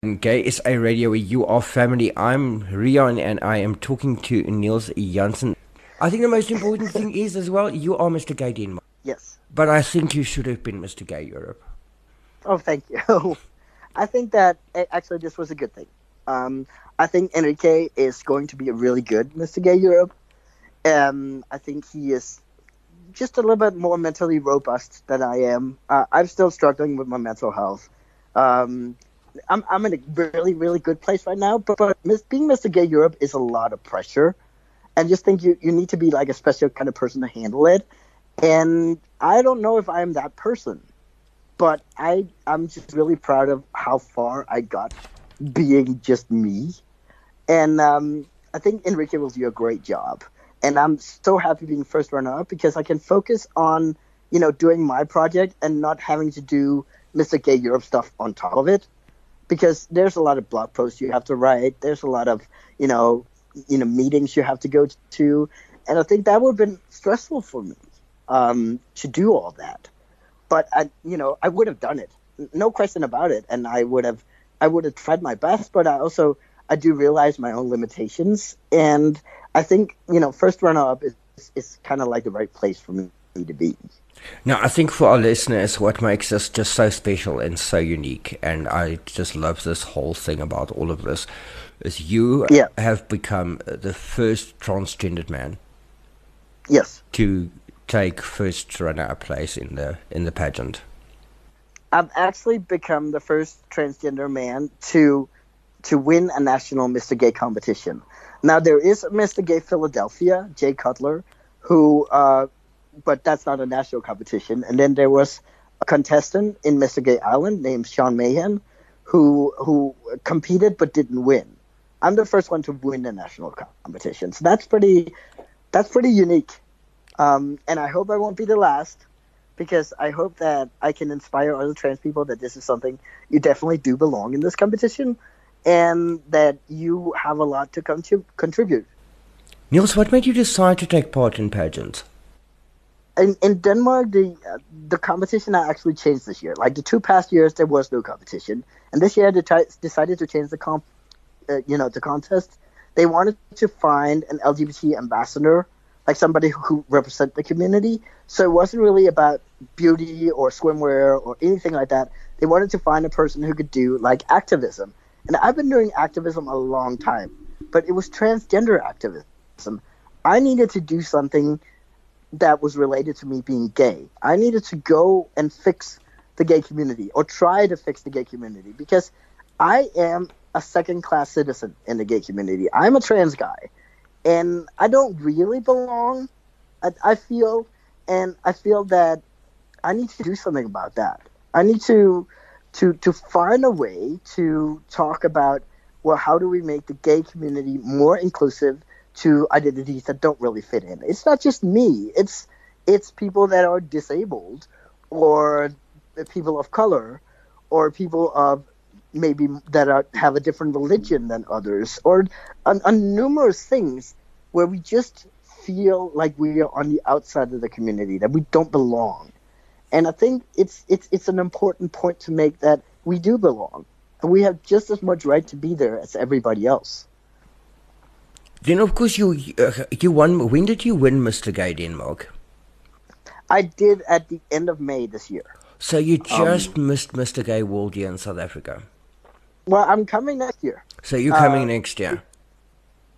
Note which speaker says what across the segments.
Speaker 1: Gay SA Radio, where you are family. I'm Rion and I am talking to Niels Janssen. I think the most important thing is as well, you are Mr. Gay Denmark.
Speaker 2: Yes.
Speaker 1: But I think you should have been Mr. Gay Europe.
Speaker 2: Oh, thank you. I think that actually this was a good thing. Um, I think Enrique is going to be a really good Mr. Gay Europe. Um, I think he is just a little bit more mentally robust than I am. Uh, I'm still struggling with my mental health. Um, I'm I'm in a really really good place right now. But, but being Mr. Gay Europe is a lot of pressure, and just think you you need to be like a special kind of person to handle it. And I don't know if I am that person, but I I'm just really proud of how far I got being just me. And um, I think Enrique will do a great job. And I'm so happy being first runner up because I can focus on you know doing my project and not having to do Mr. Gay Europe stuff on top of it because there's a lot of blog posts you have to write. There's a lot of you know you know meetings you have to go to, and I think that would have been stressful for me um, to do all that. But I you know I would have done it, no question about it, and I would have I would have tried my best. But I also I do realize my own limitations, and I think you know first runner up is is kind of like the right place for me to be.
Speaker 1: Now, I think for our listeners, what makes us just so special and so unique, and I just love this whole thing about all of this, is you
Speaker 2: yeah.
Speaker 1: have become the first transgendered man.
Speaker 2: Yes.
Speaker 1: To take first runner-up place in the in the pageant.
Speaker 2: I've actually become the first transgender man to to win a national Mr. Gay competition. Now there is Mr. Gay Philadelphia, Jay Cutler, who uh, but that's not a national competition. And then there was a contestant in Mr. Gay Island named Sean Mahan, who who competed but didn't win. I'm the first one to win the national competition, so that's pretty that's pretty unique. Um, and I hope I won't be the last, because I hope that I can inspire other trans people that this is something you definitely do belong in this competition, and that you have a lot to come to contribute.
Speaker 1: Niels, what made you decide to take part in pageants?
Speaker 2: In, in Denmark, the uh, the competition actually changed this year. Like the two past years, there was no competition, and this year they t- decided to change the comp, uh, you know, the contest. They wanted to find an LGBT ambassador, like somebody who, represent the community. So it wasn't really about beauty or swimwear or anything like that. They wanted to find a person who could do like activism. And I've been doing activism a long time, but it was transgender activism. I needed to do something that was related to me being gay. I needed to go and fix the gay community or try to fix the gay community because I am a second class citizen in the gay community. I'm a trans guy and I don't really belong. I, I feel, and I feel that I need to do something about that. I need to to to find a way to talk about well, how do we make the gay community more inclusive to identities that don't really fit in. It's not just me. It's it's people that are disabled or people of color or people of maybe that are, have a different religion than others or on, on numerous things where we just feel like we are on the outside of the community that we don't belong and i think it's it's it's an important point to make that we do belong and we have just as much right to be there as everybody else
Speaker 1: then, of course, you uh, you won. When did you win Mr. Gay Denmark?
Speaker 2: I did at the end of May this year.
Speaker 1: So you just um, missed Mr. Gay World Year in South Africa.
Speaker 2: Well, I'm coming next year.
Speaker 1: So you're coming uh, next year.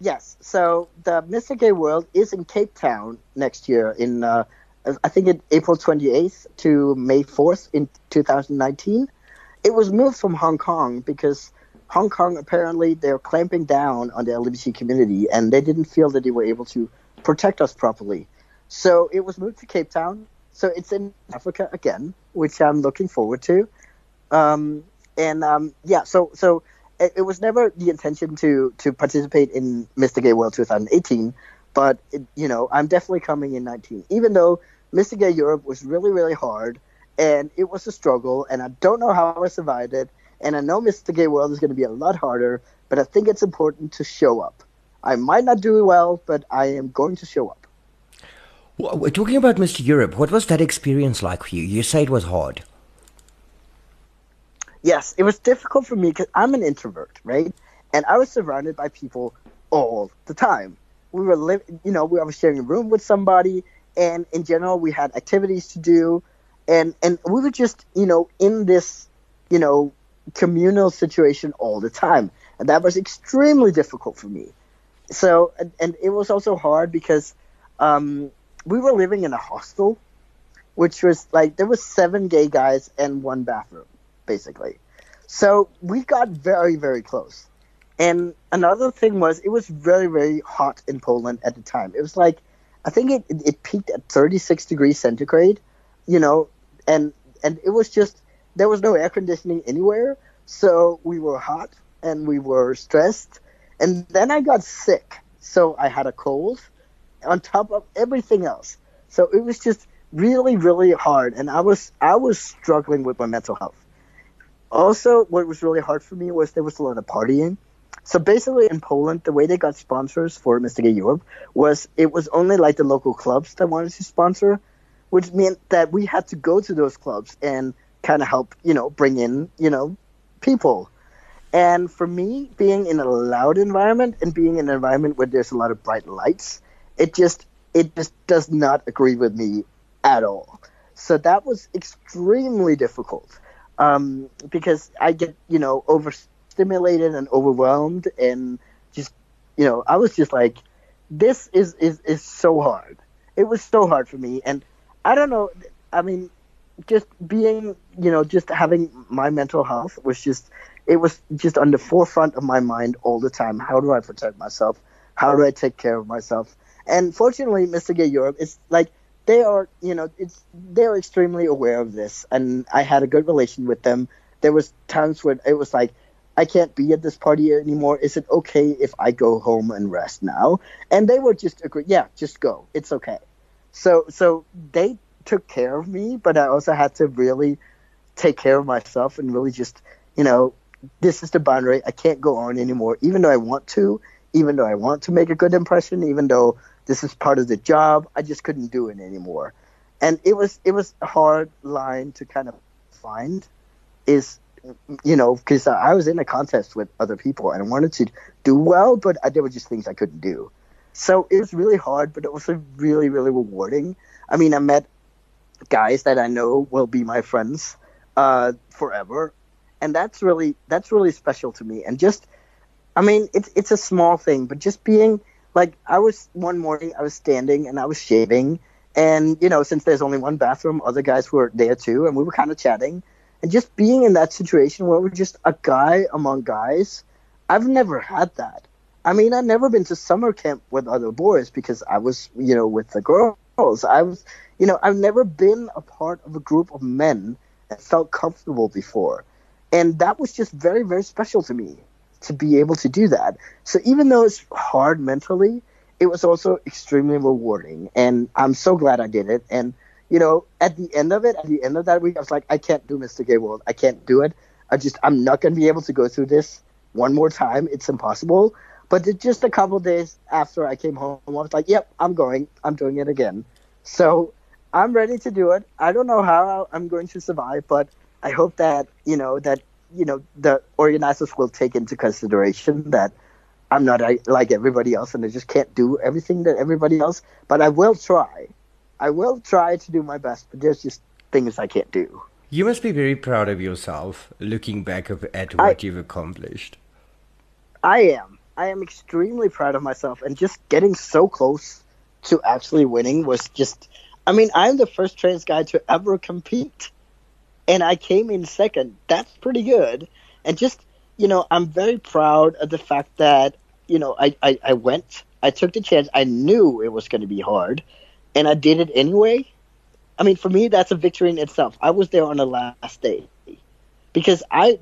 Speaker 2: Yes. So the Mr. Gay World is in Cape Town next year in uh, I think in April 28th to May 4th in 2019. It was moved from Hong Kong because Hong Kong apparently they're clamping down on the LGBT community, and they didn't feel that they were able to protect us properly. So it was moved to Cape Town. So it's in Africa again, which I'm looking forward to. Um, and um, yeah, so so it, it, was never the intention to to participate in Mr. Gay World 2018, but it, you know I'm definitely coming in 19. Even though Mr. Gay Europe was really really hard and it was a struggle, and I don't know how I survived it and I know Mr. Gay World is going to be a lot harder, but I think it's important to show up. I might not do well, but I am going to show up.
Speaker 1: Well, we're talking about Mr. Europe. What was that experience like for you? You say it was hard.
Speaker 2: Yes, it was difficult for me because I'm an introvert, right? And I was surrounded by people all the time. We were living, you know, we were sharing a room with somebody, and in general, we had activities to do, and and we were just, you know, in this, you know, communal situation all the time, and that was extremely difficult for me. So, and, and it was also hard because um, we were living in a hostel, which was like there was seven gay guys and one bathroom basically. So we got very, very close. And another thing was, it was very, very hot in Poland at the time. It was like, I think it, it peaked at 36 degrees centigrade, you know, and and it was just there was no air conditioning anywhere, so we were hot and we were stressed. And then I got sick, so I had a cold on top of everything else. So it was just really, really hard, and I was I was struggling with my mental health. Also, what was really hard for me was there was a lot of partying. So basically, in Poland, the way they got sponsors for. Gay Europe was it was only like the local clubs that wanted to sponsor, which meant that we had to go to those clubs and kind of help, you know, bring in, you know, people. And for me, being in a loud environment and being in an environment where there's a lot of bright lights, it just it just does not agree with me at all. So that was extremely difficult um, because I get you know overstimulated and overwhelmed and just you know I was just like this is is is so hard. It was so hard for me, and I don't know. I mean, just being you know just having my mental health was just it was just on the forefront of my mind all the time. How do I protect myself? How do I take care of myself? And fortunately, Mr. Gay Europe is like they are, you know, it's they're extremely aware of this, and I had a good relation with them. There was times where it was like, I can't be at this party anymore. Is it okay if I go home and rest now? And they were just agree, yeah, just go. It's okay. So so they took care of me, but I also had to really take care of myself and really just, you know, this is the boundary. I can't go on anymore, even though I want to, even though I want to make a good impression, even though this is part of the job. I just couldn't do it anymore, and it was it was a hard line to kind of find. Is you know because I was in a contest with other people and I wanted to do well, but I, there were just things I couldn't do. So it was really hard, but it was really really rewarding. I mean, I met guys that I know will be my friends uh, forever, and that's really that's really special to me. And just, I mean, it's it's a small thing, but just being like I was one morning, I was standing and I was shaving, and you know, since there's only one bathroom, other guys were there too, and we were kind of chatting, and just being in that situation where we're just a guy among guys, I've never had that. I mean, I've never been to summer camp with other boys because I was, you know, with the girls. I was, you know, I've never been a part of a group of men that felt comfortable before. And that was just very, very special to me to be able to do that. So even though it's hard mentally, it was also extremely rewarding. And I'm so glad I did it. And, you know, at the end of it, at the end of that week, I was like, I can't do Mr. Gay World. I can't do it. I just, I'm not going to be able to go through this one more time. It's impossible. But just a couple days after I came home, I was like, yep, I'm going. I'm doing it again. So I'm ready to do it. I don't know how I'm going to survive, but I hope that, you know, that you know the organizers will take into consideration that I'm not like everybody else and I just can't do everything that everybody else. But I will try. I will try to do my best, but there's just things I can't do.
Speaker 1: You must be very proud of yourself looking back at what I, you've accomplished.
Speaker 2: I am. I am extremely proud of myself and just getting so close to actually winning was just I mean, I'm the first trans guy to ever compete and I came in second. That's pretty good. And just you know, I'm very proud of the fact that you know I I, I went. I took the chance. I knew it was going to be hard, and I did it anyway. I mean, for me, that's a victory in itself. I was there on the last day because I,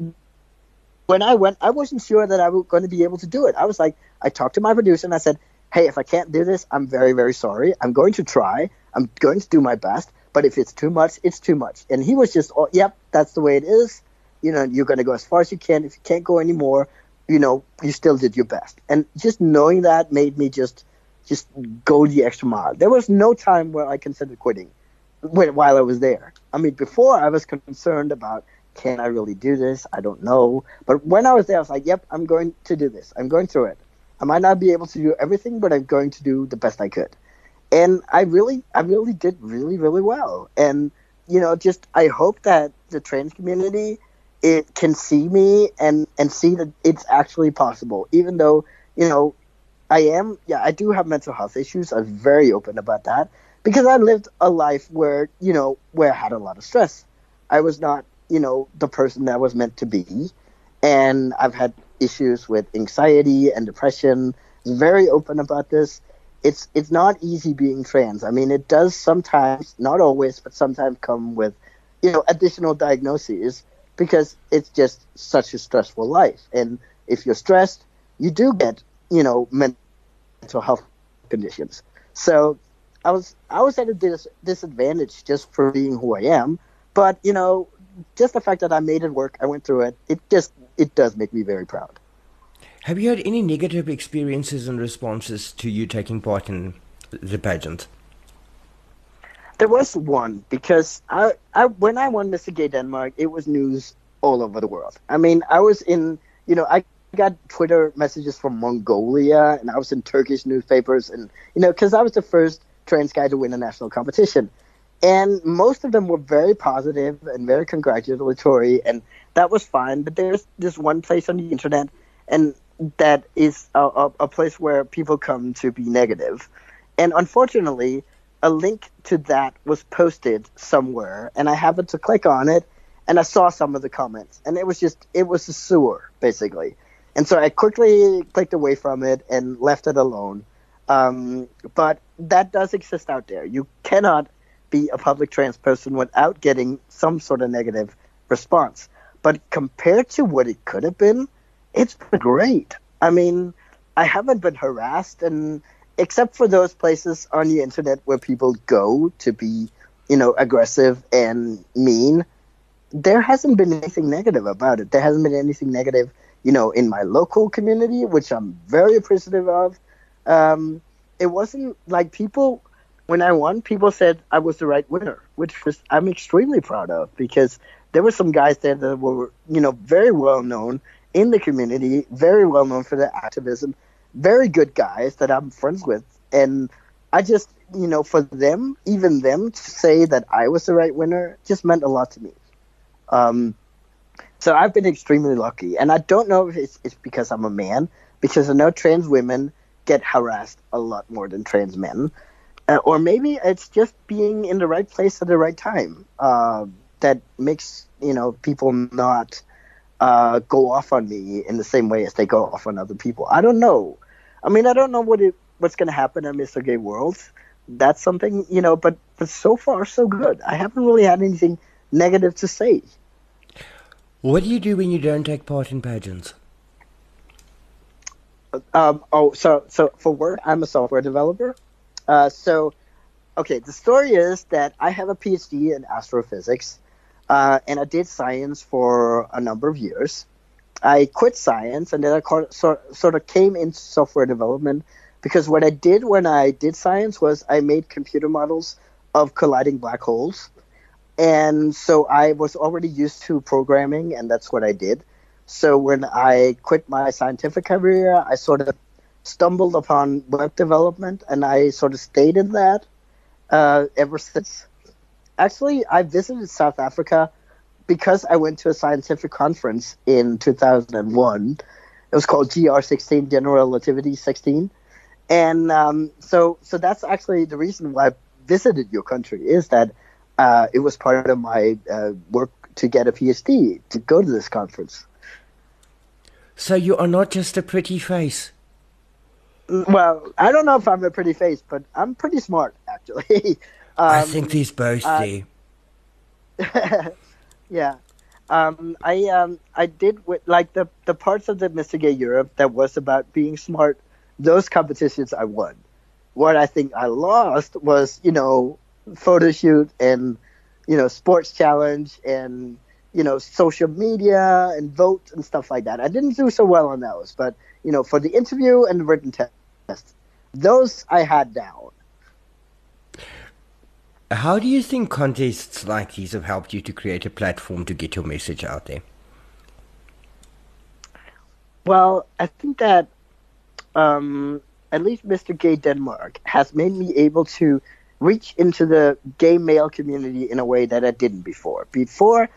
Speaker 2: when I went, I wasn't sure that I was going to be able to do it. I was like, I talked to my producer and I said, "Hey, if I can't do this, I'm very, very sorry. I'm going to try. I'm going to do my best. But if it's too much, it's too much. And he was just, oh, yep, that's the way it is. You know, you're going to go as far as you can. If you can't go anymore, you know, you still did your best. And just knowing that made me just, just go the extra mile. There was no time where I considered quitting when, while I was there. I mean, before I was concerned about can I really do this? I don't know. But when I was there, I was like, yep, I'm going to do this. I'm going through it. I might not be able to do everything, but I'm going to do the best I could. And I really, I really did really, really well. And you know, just I hope that the trans community it can see me and and see that it's actually possible, even though you know I am, yeah, I do have mental health issues. I'm very open about that because I lived a life where you know where I had a lot of stress. I was not you know the person that was meant to be, and I've had issues with anxiety and depression. Very open about this. It's it's not easy being trans. I mean, it does sometimes, not always, but sometimes come with you know additional diagnoses because it's just such a stressful life. And if you're stressed, you do get you know mental health conditions. So I was I was at a dis- disadvantage just for being who I am. But you know, just the fact that I made it work, I went through it. It just it does make me very proud.
Speaker 1: Have you had any negative experiences and responses to you taking part in the pageant?
Speaker 2: There was one because I, I when I won Mr. Gay Denmark, it was news all over the world. I mean, I was in you know I got Twitter messages from Mongolia, and I was in Turkish newspapers, and you know, because I was the first trans guy to win a national competition, and most of them were very positive and very congratulatory, and that was fine. But there's this one place on the internet, and that is a, a, a place where people come to be negative, and unfortunately, a link to that was posted somewhere, and I happened to click on it, and I saw some of the comments, and it was just it was a sewer basically and so I quickly clicked away from it and left it alone. Um, but that does exist out there. You cannot be a public trans person without getting some sort of negative response. But compared to what it could have been, it's been great. I mean, I haven't been harassed, and except for those places on the internet where people go to be, you know, aggressive and mean, there hasn't been anything negative about it. There hasn't been anything negative you know, in my local community, which I'm very appreciative of. Um, it wasn't like people when I won, people said I was the right winner, which was I'm extremely proud of because there were some guys there that were, you know, very well known in the community, very well known for their activism, very good guys that I'm friends with, and I just, you know, for them, even them to say that I was the right winner, just meant a lot to me. Um, so I've been extremely lucky, and I don't know if it's, it's because I'm a man, because I know trans women get harassed a lot more than trans men, uh, or maybe it's just being in the right place at the right time uh, that makes you know people not uh, go off on me in the same way as they go off on other people. I don't know. I mean, I don't know what it what's going to happen in Mr. Gay World. That's something you know, but but so far so good. I haven't really had anything negative to say.
Speaker 1: What do you do when you don't take part in pageants?
Speaker 2: Um, oh, so so for work, I'm a software developer. Uh, so, okay, the story is that I have a PhD in astrophysics, uh, and I did science for a number of years. I quit science, and then I sort sort of came into software development because what I did when I did science was I made computer models of colliding black holes and so I was already used to programming, and that's what I did. So when I quit my scientific career, I sort of stumbled upon web development, and I sort of stayed in that uh, ever since. Actually, I visited South Africa because I went to a scientific conference in 2001. It was called GR16, General Relativity 16, and um, so so that's actually the reason why I visited your country is that uh, it was part of my uh, work to get a PhD to go to this conference.
Speaker 1: So you are not just a pretty face.
Speaker 2: Well, I don't know if I'm a pretty face, but I'm pretty smart, actually.
Speaker 1: um, I think these both uh, do.
Speaker 2: yeah. Um, I um, I did with, like the the parts of the Mr. Gay Europe that was about being smart. Those competitions I won. What I think I lost was you know photo shoot and you know sports challenge and you know social media and vote and stuff like that. I didn't do so well on those, but you know for the interview and the written test, those I had down.
Speaker 1: How do you think contests like these have helped you to create a platform to get your message out there?
Speaker 2: Well, I think that um, at least Mr. Gay Denmark has made me able to reach into the gay male community in a way that I didn't before. Before,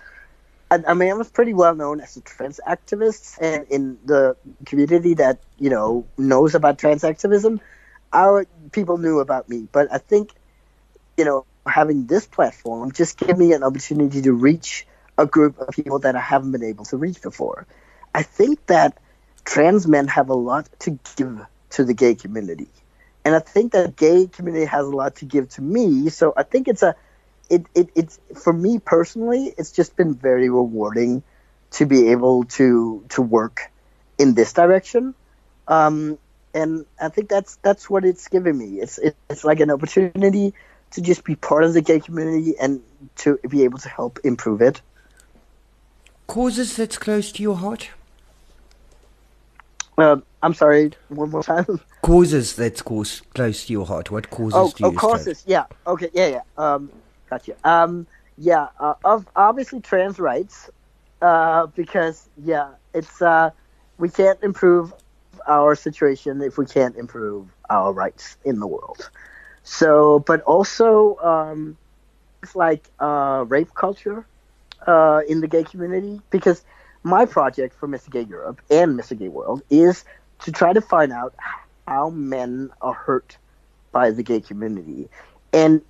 Speaker 2: I, mean, I was pretty well known as a trans activist, and in the community that you know knows about trans activism, our people knew about me. But I think, you know, having this platform just gave me an opportunity to reach a group of people that I haven't been able to reach before. I think that trans men have a lot to give to the gay community. And I think that gay community has a lot to give to me. So I think it's a it, it it's for me personally, it's just been very rewarding to be able to to work in this direction. Um, and I think that's that's what it's given me. It's it's like an opportunity to just be part of the gay community and to be able to help improve it.
Speaker 1: Causes that's close to your heart.
Speaker 2: Uh, I'm sorry, one more time.
Speaker 1: Causes that's close close to your heart. What causes
Speaker 2: oh,
Speaker 1: do you
Speaker 2: oh, causes. Yeah. Okay. Yeah. Yeah. Um, gotcha. Um, yeah. Uh, of obviously trans rights, uh, because yeah, it's uh, we can't improve our situation if we can't improve our rights in the world. So, but also, um, it's like uh, rape culture uh, in the gay community because my project for Mr. Gay Europe and Mr. Gay World is to try to find out how men are hurt by the gay community. And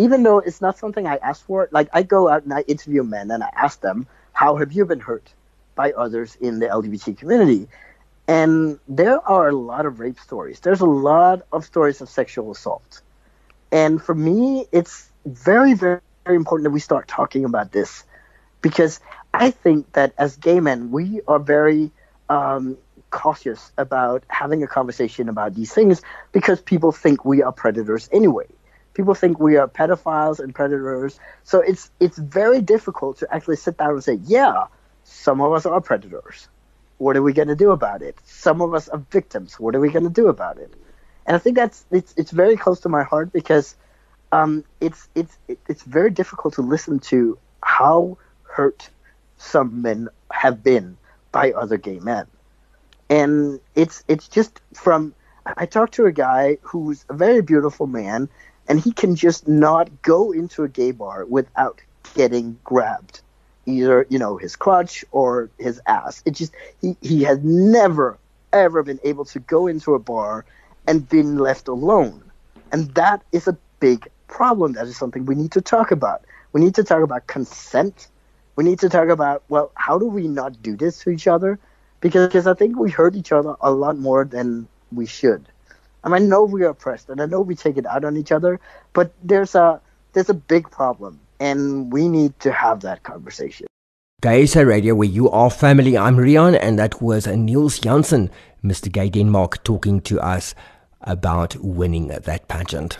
Speaker 2: even though it's not something I ask for, like I go out and I interview men and I ask them, how have you been hurt by others in the LGBT community? And there are a lot of rape stories. There's a lot of stories of sexual assault. And for me, it's very, very, very important that we start talking about this because I think that as gay men, we are very um, cautious about having a conversation about these things because people think we are predators anyway. People think we are pedophiles and predators. So it's it's very difficult to actually sit down and say, yeah, some of us are predators. What are we going to do about it? Some of us are victims. What are we going to do about it? And I think that's it's it's very close to my heart because um, it's it's it's very difficult to listen to how hurt some men have been by other gay men. And it's it's just from I talked to a guy who's a very beautiful man and he can just not go into a gay bar without getting grabbed. Either, you know, his crotch or his ass. It just he, he has never ever been able to go into a bar and been left alone. And that is a big problem. That is something we need to talk about. We need to talk about consent we need to talk about well, how do we not do this to each other? Because, because I think we hurt each other a lot more than we should. I mean, I know we are oppressed, and I know we take it out on each other, but there's a there's a big problem, and we need to have that conversation.
Speaker 1: Gaysa Radio, where you are family. I'm Rian, and that was Niels Janssen, Mr. Gay Denmark, talking to us about winning that pageant.